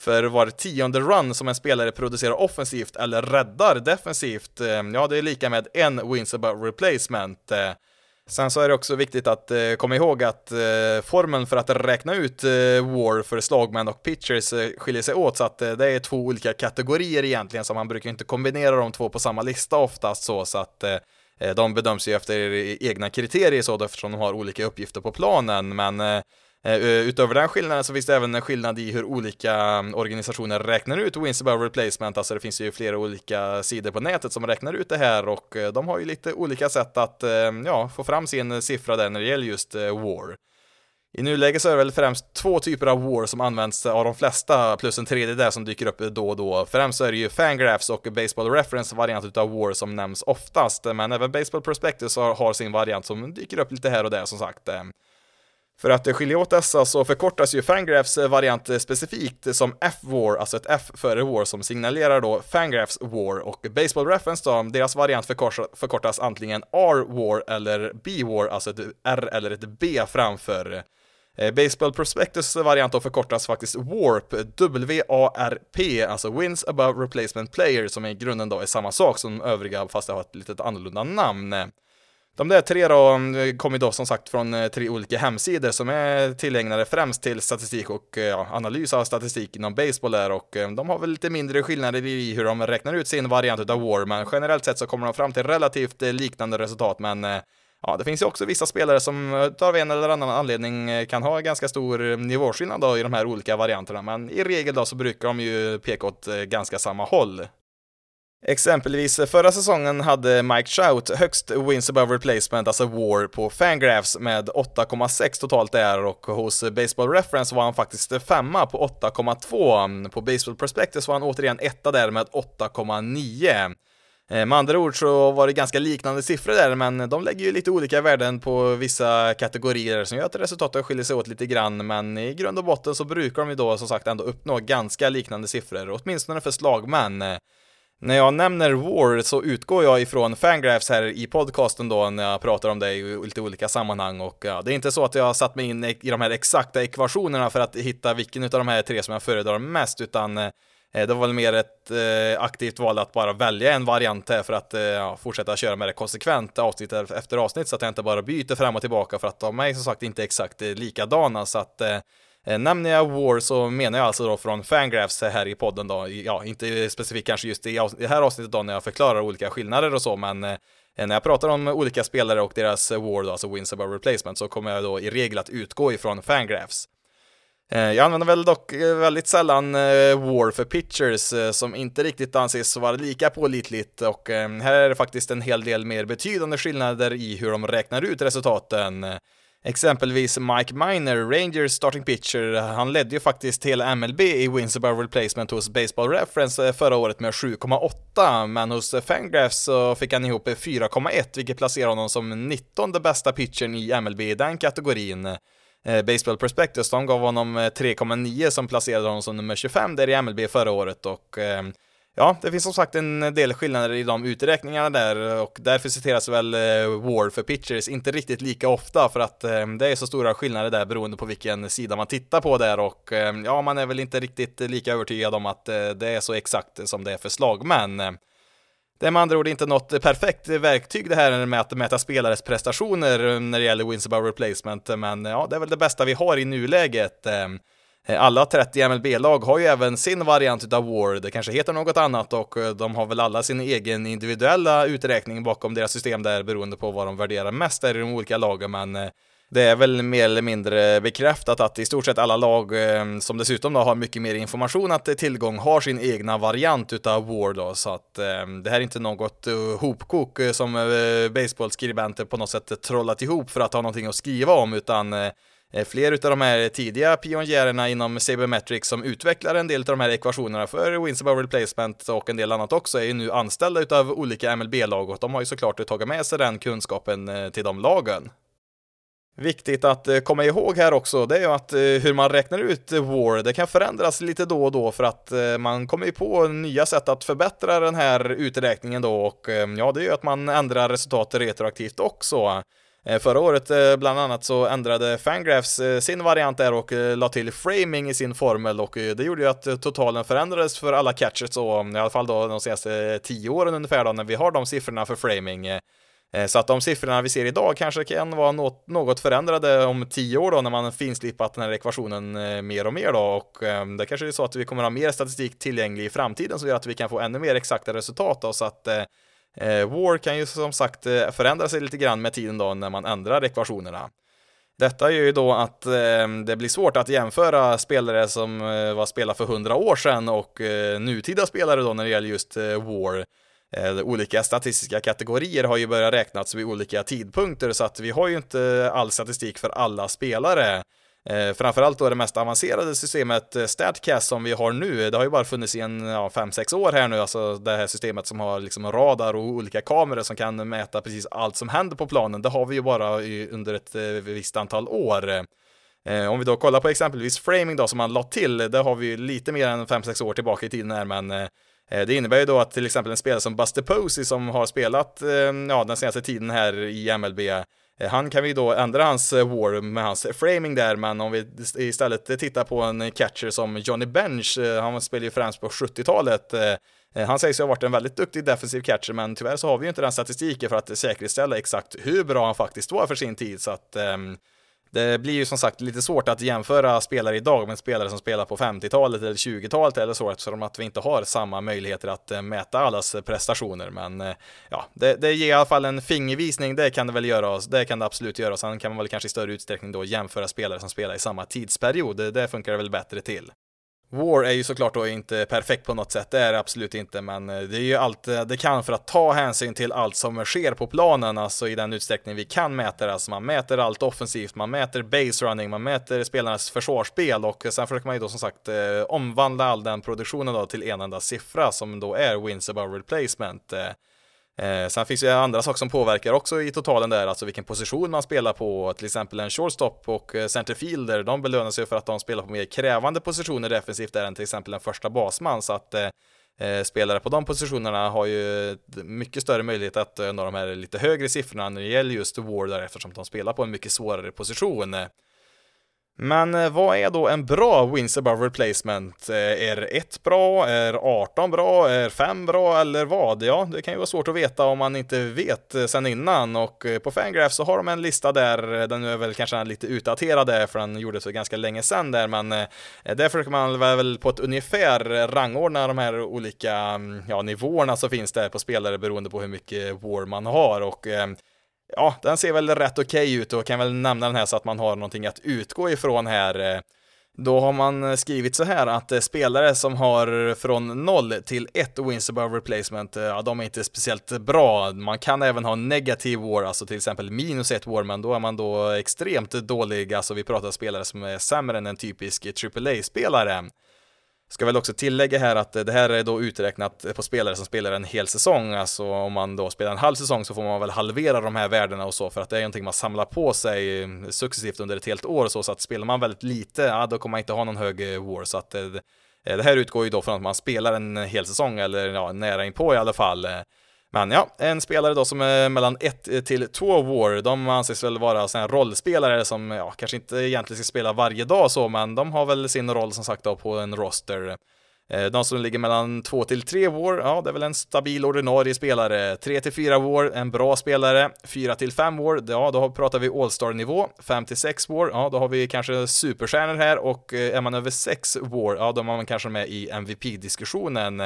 för var tionde run som en spelare producerar offensivt eller räddar defensivt, eh, ja det är lika med en wins above replacement. Eh, Sen så är det också viktigt att eh, komma ihåg att eh, formeln för att räkna ut eh, WAR för slagmän och pitchers eh, skiljer sig åt, så att eh, det är två olika kategorier egentligen, så man brukar inte kombinera de två på samma lista oftast så, så att eh, de bedöms ju efter egna kriterier så, då, eftersom de har olika uppgifter på planen, men Eh, Eh, eh, utöver den skillnaden så finns det även en skillnad i hur olika mm, organisationer räknar ut wins above replacement, alltså det finns ju flera olika sidor på nätet som räknar ut det här och eh, de har ju lite olika sätt att ja, få fram sin siffra där när det gäller just war. I nuläget så är det väl främst två typer av war som används av de flesta, plus en tredje där som dyker upp då och då. Främst så är det ju Fangraphs och Baseball Reference variant utav war som nämns oftast, men även Baseball Prospectus har sin variant som dyker upp lite här och där som sagt. För att skilja åt dessa så förkortas ju Fangraphs variant specifikt som F-War, alltså ett F före War som signalerar då Fangraphs War och Baseball Reference då, deras variant förkortas antingen R-War eller B-War, alltså ett R eller ett B framför. Eh, baseball Prospectus variant då förkortas faktiskt WARP, W-A-R-P, alltså Wins Above Replacement Player, som i grunden då är samma sak som övriga fast det har ett lite annorlunda namn. De där tre då mm, kommer då som sagt från eh, tre olika hemsidor som är tillägnade främst till statistik och eh, ja, analys av statistik inom baseball där och eh, de har väl lite mindre skillnader i hur de räknar ut sin variant av WAR, men generellt sett så kommer de fram till relativt liknande resultat, men Ja, det finns ju också vissa spelare som av en eller annan anledning kan ha ganska stor nivåskillnad då i de här olika varianterna, men i regel då så brukar de ju peka åt ganska samma håll. Exempelvis eh, förra säsongen hade Mike Trout högst wins above replacement, alltså WAR, på Fangraphs med 8,6 totalt där och hos Baseball Reference var han faktiskt femma på 8,2. På Baseball Prospectus var han återigen etta där med 8,9. Eh, med andra ord så var det ganska liknande siffror där, men de lägger ju lite olika värden på vissa kategorier som gör att resultatet skiljer sig åt lite grann, men i grund och botten så brukar de ju då som sagt ändå uppnå ganska liknande siffror, åtminstone för slagmän. När jag nämner War så utgår jag ifrån Fangraphs här i podcasten då när jag pratar om det i lite olika sammanhang och ja, det är inte så att jag har satt mig in i de här exakta ekvationerna för att hitta vilken av de här tre som jag föredrar mest utan eh, det var väl mer ett eh, aktivt val att bara välja en variant här för att eh, fortsätta köra med det konsekvent avsnitt efter avsnitt så att jag inte bara byter fram och tillbaka för att de är som sagt inte exakt eh, likadana. Så att Eh, Eh, nämner jag War så menar jag alltså då från Fangraphs här i podden då, ja, inte specifikt kanske just i det här avsnittet då när jag förklarar olika skillnader och så, men eh, när jag pratar om olika spelare och deras War då, alltså Wins above replacement, så kommer jag då i regel att utgå ifrån Fangraphs. Eh, jag använder väl dock väldigt sällan War för pitchers som inte riktigt anses vara lika pålitligt och här är det faktiskt en hel del mer betydande skillnader i hur de räknar ut resultaten. Exempelvis Mike Miner, Rangers starting pitcher, han ledde ju faktiskt hela MLB i wins above replacement hos Baseball Reference eh, förra året med 7,8, men hos Fangraphs så fick han ihop 4,1, vilket placerar honom som 19 bästa pitchern i MLB i den kategorin. Eh, Baseball Prospectus, de gav honom eh, 3,9 som placerade honom som nummer 25 där i MLB förra året och Ja, det finns som sagt en del skillnader i de uträkningarna där och därför citeras väl eh, War för pitchers inte riktigt lika ofta för att eh, det är så stora skillnader där beroende på vilken sida man tittar på där och eh, ja, man är väl inte riktigt lika övertygad om att det är så exakt som det är för slagmän. Det är med andra ord inte något perfekt verktyg det här med att mäta spelares prestationer när det gäller wins above replacement, men ja, det är väl det bästa vi har i nuläget. Eh, alla 30 MLB-lag har ju även sin variant av War, det kanske heter något annat och eh, de har väl alla sin egen individuella uträkning bakom deras system där beroende på vad de värderar mest där i de olika lagen, men eh, det är väl mer eller mindre bekräftat att i stort sett alla lag som dessutom då har mycket mer information att tillgång har sin egna variant utav War då, så att det här är inte något hopkok som baseballskribenter på något sätt trollat ihop för att ha någonting att skriva om, utan Eh, fler av de här tidiga pionjärerna inom Sabermetrics som utvecklar en del av de här ekvationerna för wins above replacement och en del annat också är ju nu anställda utav olika MLB-lag och de har ju såklart tagit med sig den kunskapen eh, till de lagen. Viktigt att eh, komma ihåg här också, det är ju att hur man räknar ut WAR, det kan förändras lite då och då för att man kommer ju på nya sätt att förbättra den här uträkningen då och ja, det är ju att man ändrar resultatet retroaktivt också. Eh, förra året eh, bland annat så ändrade Fangraphs eh, sin variant där och la till framing i sin formel och det gjorde ju att totalen förändrades för alla catchers så i alla fall då de senaste tio åren ungefär då när vi har de siffrorna för framing. Så att de siffrorna vi ser idag kanske kan vara något, förändrade om tio år då när man finslipat den här ekvationen mer och mer då och det kanske är så att vi kommer ha mer statistik tillgänglig i framtiden som gör att vi kan få ännu mer exakta resultat då så att Eh, War kan ju som sagt eh, förändra sig lite grann med tiden då när man ändrar ekvationerna. Detta gör ju då att eh, det blir svårt att jämföra spelare som eh, var spelare för hundra år sedan och eh, nutida spelare då när det gäller just eh, War. Eh, olika statistiska kategorier har ju börjat räknas vid olika tidpunkter så att vi har ju inte all statistik för alla spelare. Eh, framförallt då det mest avancerade systemet eh, Statcast som vi har nu, det har ju bara funnits i en 5-6 ja, år här nu, alltså det här systemet som har liksom radar och olika kameror som kan mäta precis allt som händer på planen, det har vi ju bara i, under ett eh, visst antal år. Eh, om vi då kollar på exempelvis framing då som man lade till, det har vi ju lite mer än 5-6 år tillbaka i tiden här, men eh, Eh, det innebär ju då att till exempel en spelare som Buster Posey som har spelat eh, ja, den senaste tiden här i MLB eh, han kan vi då ändra hans war med hans framing där, men om vi istället tittar på en catcher som Johnny Bench, han spelar ju främst på 70-talet, han sägs ju ha varit en väldigt duktig defensiv catcher, men tyvärr så har vi ju inte den statistiken för att säkerställa exakt hur bra han faktiskt var för sin tid, så att ehm, det blir ju som sagt lite svårt att jämföra spelare idag med spelare som spelar på 50-talet eller 20-talet eller så eftersom att vi inte har samma möjligheter att eh, mäta allas eh, prestationer. Men eh, ja, det, det ger i alla fall en fingervisning. Det kan det väl göra oss. Det kan det absolut göra. Sen kan man väl kanske i större utsträckning då jämföra spelare som spelar i samma tidsperiod. Det funkar det väl bättre till. War är ju såklart då inte perfekt på något sätt, det är det absolut inte, men eh, det är ju allt eh, det kan för att ta hänsyn till allt som sker på planen, alltså i den utsträckning vi kan mäta det. Alltså man mäter allt offensivt, man mäter base running, man mäter spelarnas försvarsspel och sen försöker man ju då som sagt eh, omvandla all den produktionen då till en enda siffra som då är wins above replacement. Eh, sen finns det andra saker som påverkar också i totalen där, alltså vilken position man spelar på, till exempel en shortstop och eh, centerfielder, de belönas ju för att de spelar på mer krävande positioner defensivt där än till exempel en första basman, så att eh, eh spelare på de positionerna har ju eh, mycket större möjlighet att nå de här lite högre siffrorna när det gäller just Wardar eftersom de spelar på en mycket svårare position. Men eh, vad är då en bra wins above replacement? Eh, är 1 bra? Är 18 bra? Är 5 bra? Eller vad? Ja, det kan ju vara svårt att veta om man inte vet eh, sen innan och på Fangraph så har de en lista där, den är väl kanske lite utdaterad där för den gjordes för ganska länge sedan där, men där försöker man väl på ett ungefär rangordna de här olika mm, ja, nivåerna som finns där på spelare beroende på hur mycket war man har och ja, den ser väl rätt okej okay ut och kan väl nämna den här så att man har någonting att utgå ifrån här. Då har man skrivit så här att eh, spelare som har från 0 till 1 wins above replacement, eh, ja, de är inte speciellt bra. Man kan även ha negativ war, alltså till exempel minus 1 war, men då är man då extremt dålig. Alltså vi pratar spelare som är sämre än en typisk AAA-spelare. Ska väl också tillägga här att det här är då uträknat på spelare som spelar en hel säsong, alltså om man då spelar en halv säsong så får man väl halvera de här värdena och så för att det är någonting man samlar på sig successivt under ett helt år och så, så att spelar man väldigt lite, ja då kommer man inte ha någon hög eh, war. Så att eh, Det här utgår ju då från att man spelar en hel säsong, eller ja, nära inpå i alla fall. Men ja, en spelare då som är mellan 1 till 2 war, de anses väl vara sådana rollspelare som ja, kanske inte egentligen ska spela varje dag så, men de har väl sin roll som sagt då på en roster. Eh, de som ligger mellan 2 till 3 war, ja det är väl en stabil ordinarie spelare. 3 till 4 war, en bra spelare. 4 till 5 war, ja då pratar vi All-star-nivå. 5 till 6 war, ja då har vi kanske superstjärnor här och eh, är man över 6 war, ja då är man kanske med i MVP-diskussionen.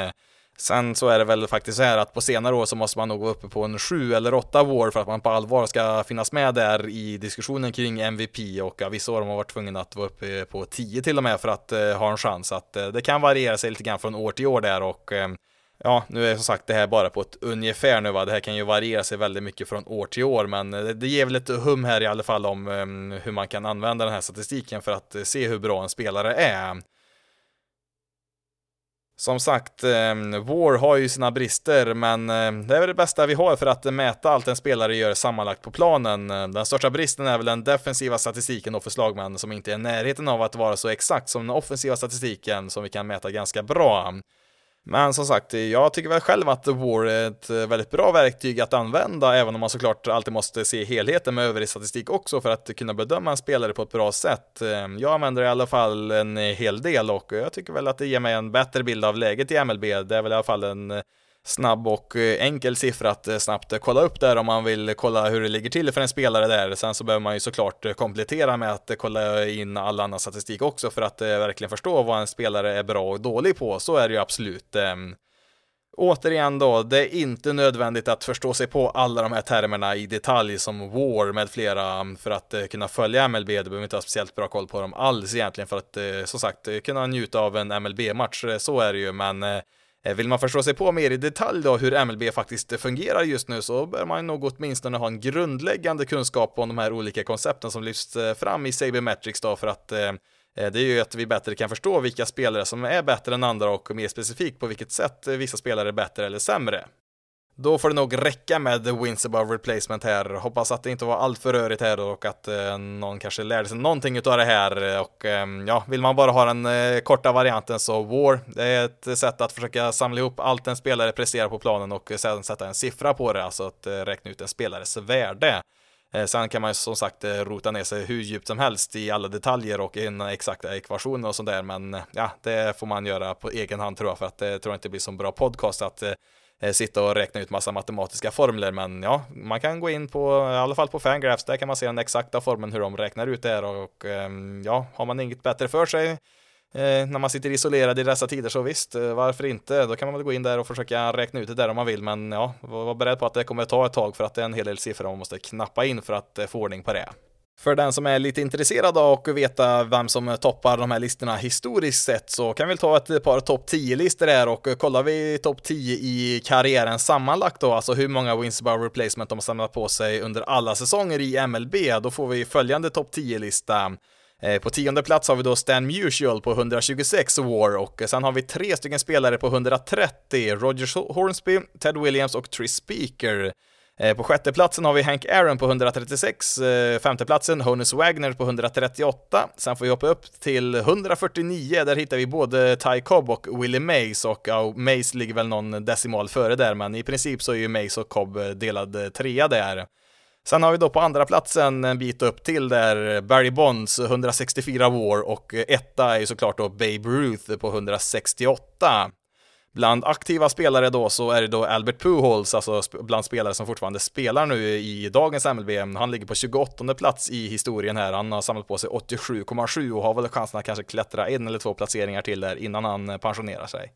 Sen så är det väl faktiskt så här att på senare år så måste man nog gå uppe på en 7 eller 8 war för att man på allvar ska finnas med där i diskussionen kring MVP och ja, vissa år har man varit tvungen att vara uppe på 10 till och med för att eh, ha en chans. Att eh, det kan variera sig lite grann från år till år där och eh, Ja, nu är som sagt det här bara på ett ungefär nu va. Det här kan ju variera sig väldigt mycket från år till år, men eh, det, ger väl lite hum här i alla fall om ehm, hur man kan använda den här statistiken för att eh, se hur bra en spelare är. Som sagt, ehm, War har ju sina brister, men ehm, det är väl det bästa vi har för att mäta allt en spelare gör sammanlagt på planen. Ehm, den största bristen är väl den defensiva statistiken då för slagmän som inte är i närheten av att vara så exakt som den offensiva statistiken som vi kan mäta ganska bra. Men som sagt, jag tycker väl själv att War är ett eh, väldigt bra verktyg att använda, även om man såklart alltid måste se helheten med övrig statistik också för att kunna bedöma en spelare på ett bra sätt. Ehm, jag använder i alla fall en hel del och jag tycker väl att det ger mig en bättre bild av läget i MLB. Det är väl i alla fall en eh, snabb och eh, enkel siffra att eh, snabbt eh, kolla upp där om man vill kolla hur det ligger till för en spelare där. Sen så behöver man ju såklart komplettera med att kolla in all annan statistik också för att verkligen förstå vad en spelare är bra och dålig på. Så är det ju absolut. Ehm, återigen då, det är inte nödvändigt att förstå sig på alla de här termerna i detalj som War med flera ehm, för att kunna följa MLB. Du behöver inte ha speciellt bra koll på dem alls egentligen för att som sagt kunna njuta av en MLB-match. Så är det ju, men Eh, vill man förstå sig på mer i detalj då hur MLB faktiskt fungerar just nu så bör man nog åtminstone ha en grundläggande kunskap om de här olika koncepten som lyfts eh, fram i Sabermetrics då för att eh, det är ju att vi bättre kan förstå vilka spelare som är bättre än andra och mer specifikt på vilket sätt vissa spelare är bättre eller sämre. Då får det nog räcka med the wins above replacement här. Hoppas att det inte var allt för rörigt här och att eh, någon kanske lärde sig någonting av det här. Och eh, ja, vill man bara ha den eh, korta varianten så War, det är ett sätt att försöka samla ihop allt en spelare presterar på planen och sedan sätta en siffra på det, alltså att eh, räkna ut en spelares värde. Eh, sen kan man ju som sagt eh, rota ner sig hur djupt som helst i alla detaljer och in exakta ekvationer och sånt där, men ja, det får man göra på egen hand tror jag, för att det tror jag inte blir så bra podcast att Eh, Eh, sitta och räkna ut massa matematiska formler, men ja, man kan gå in på, i alla fall på Fangraphs, där kan man se den exakta formeln hur de räknar ut det här och ehm, ja, har man inget bättre för sig eh, när man sitter isolerad i dessa tider så visst, eh, varför inte? Då kan man väl gå in där och försöka räkna ut det där om man vill, men ja, var beredd på att det kommer ta ett tag för att det är en hel del siffror man måste knappa in för att få ordning på det. För den som är lite intresserad av att veta vem som toppar de här listorna historiskt sett så kan vi ta ett par topp 10-listor här och kollar vi topp 10 i karriären sammanlagt då, alltså hur många wins above replacement de har samlat på sig under alla säsonger i MLB, då får vi följande topp 10-lista. Eh, på tionde plats har vi då Stan Musial på 126 war och sen har vi tre stycken spelare på 130, Roger Hornsby, Ted Williams och Tris Speaker. Eh, på sjätte platsen har vi Hank Aaron på 136, eh, femteplatsen femte platsen Honus Wagner på 138, sen får vi hoppa upp till 149, där hittar vi både Ty Cobb och Willie Mays och ja, Mays ligger väl någon decimal före där, men i princip så är ju Mays och Cobb eh, delad trea där. Sen har vi då på andra platsen en bit upp till där Barry Bonds 164 war och etta är ju såklart då Babe Ruth på 168. Bland aktiva spelare då så är det då Albert Pujols, alltså bland spelare som fortfarande spelar nu i dagens MLB. Han ligger på 28 plats i historien här. Han har samlat på sig 87,7 och har väl chansen att kanske klättra en eller två placeringar till där innan han eh, pensionerar sig.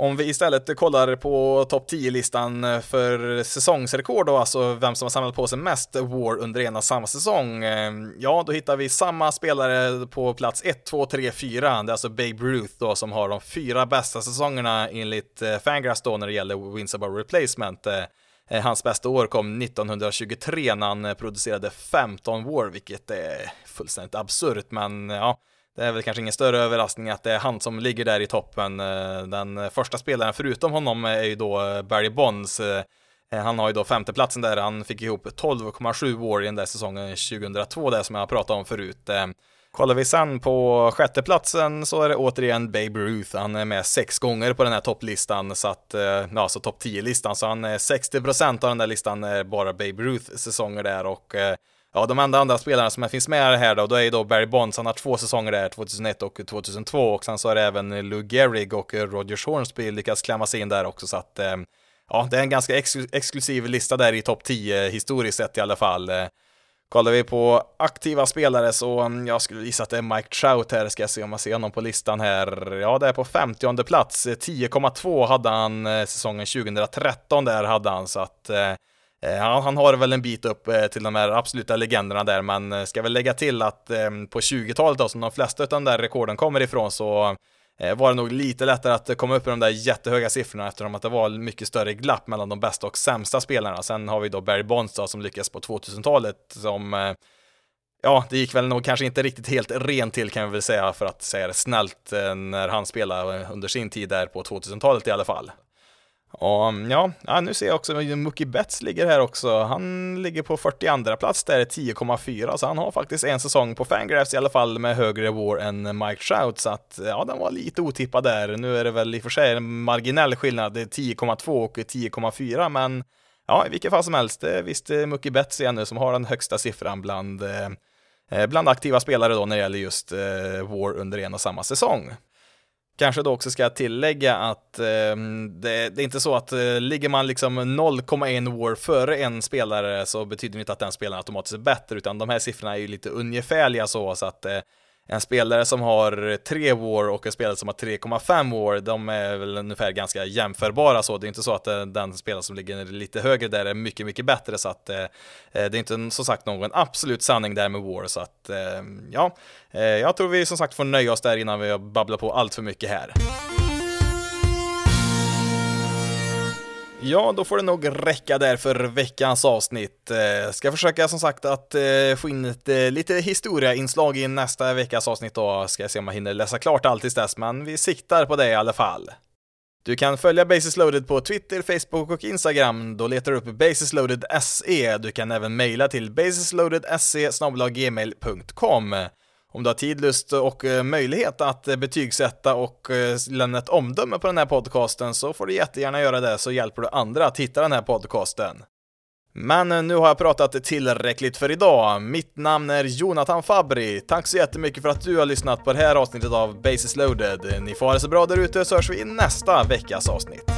Om vi istället kollar på topp 10-listan för säsongsrekord och alltså vem som har samlat på sig mest War under en och samma säsong, ehm, ja, då hittar vi samma spelare på plats 1, 2, 3, 4. Det är alltså Babe Ruth då som har de fyra bästa säsongerna enligt eh, Fangrass då när det gäller wins above replacement. Eh, eh, hans bästa år kom 1923 när han producerade 15 War, vilket är fullständigt absurt, men ja, det är väl kanske ingen större överraskning att det är han som ligger där i toppen. Eh, den första spelaren förutom honom är ju då eh, Barry Bonds. Eh, han har ju då femteplatsen där, han fick ihop 12,7 år i den där säsongen 2002, det som jag pratade om förut. Kollar vi sen på sjätteplatsen så är det återigen Babe Ruth. Han är med sex gånger på den här topplistan, så att, ja, alltså topp 10-listan. Så han är 60% av den där listan är bara Babe Ruth-säsonger där och Ja, de enda andra spelarna som finns med här då, då är ju då Barry Bonds, han har två säsonger där, 2001 och 2002, och sen så är det även Lou Gehrig och Roger Hornsby lyckats klämma sig in där också, så att eh, ja, det är en ganska ex exklusiv lista där i topp 10 historiskt sett i alla fall. Eh, kollar vi på aktiva spelare så mm, jag skulle gissa att det är Mike Trout här, ska jag se om jag ser honom på listan här. Ja, det är på 50 plats, eh, 10,2 hade han säsongen 2013 där hade han, så att Eh, han, han, har väl en bit upp eh, till de här absoluta legenderna där, men eh, ska väl lägga till att ehm, på 20-talet då, som de flesta av de där rekorden kommer ifrån, så var det nog lite lättare att komma upp i de där jättehöga siffrorna eftersom att det var mycket större glapp mellan de bästa och sämsta spelarna. Sen har vi då Barry Bonds då, som lyckas på 2000-talet som Ja, det gick väl nog kanske inte riktigt helt rent till kan vi väl säga för att säga det snällt när han spelade under sin tid där på 2000-talet i alla fall. Och ja, nu ser jag också att Mookie Betts ligger här också. Han ligger på 42 plats där, 10,4, så han har faktiskt en säsong på Fangraphs i alla fall med högre war än Mike Trout, så att ja, den var lite otippad där. Nu är det väl i och för sig en marginell skillnad, det är 10,2 och 10,4, men ja, i vilket fall som helst, det är visst Mookie Betts igen nu som har den högsta siffran bland, eh, eh bland aktiva spelare då när det gäller just eh, war under en och samma säsong. Kanske då också ska tillägga att eh, det, det, är inte så att eh, ligger man liksom 0,1 war före en spelare så betyder det inte att den spelaren automatiskt är bättre, utan de här siffrorna är ju lite ungefärliga så, så att eh, en spelare som har 3 war och en spelare som har 3,5 war, de är väl ungefär ganska jämförbara så. Det är inte så att eh, den spelare som ligger lite högre där är mycket, mycket bättre så att eh, eh det är inte som sagt någon absolut sanning där med war så att eh, ja, eh, jag tror vi som sagt får nöja oss där innan vi babblar på allt för mycket här. Ja, då får det nog räcka där för veckans avsnitt. Eh, ska försöka som sagt att eh, få in ett, lite historiainslag i nästa veckas avsnitt då. Ska jag se om jag hinner läsa klart allt tills dess, men vi siktar på det i alla fall. Du kan följa Basis Loaded på Twitter, Facebook och Instagram. Då letar du upp Basisloaded SE. Du kan även mejla till basisloadedse gmail.com. Om du har tid, lust och eh, möjlighet att eh, betygsätta och eh, lämna ett omdöme på den här podcasten så får du jättegärna göra det så hjälper du andra att hitta den här podcasten. Men nu har jag pratat tillräckligt för idag. Mitt namn är Jonathan Fabri. Tack så jättemycket för att du har lyssnat på det här avsnittet av Basis loaded. Ni får ha det så bra där ute så hörs vi i nästa veckas avsnitt.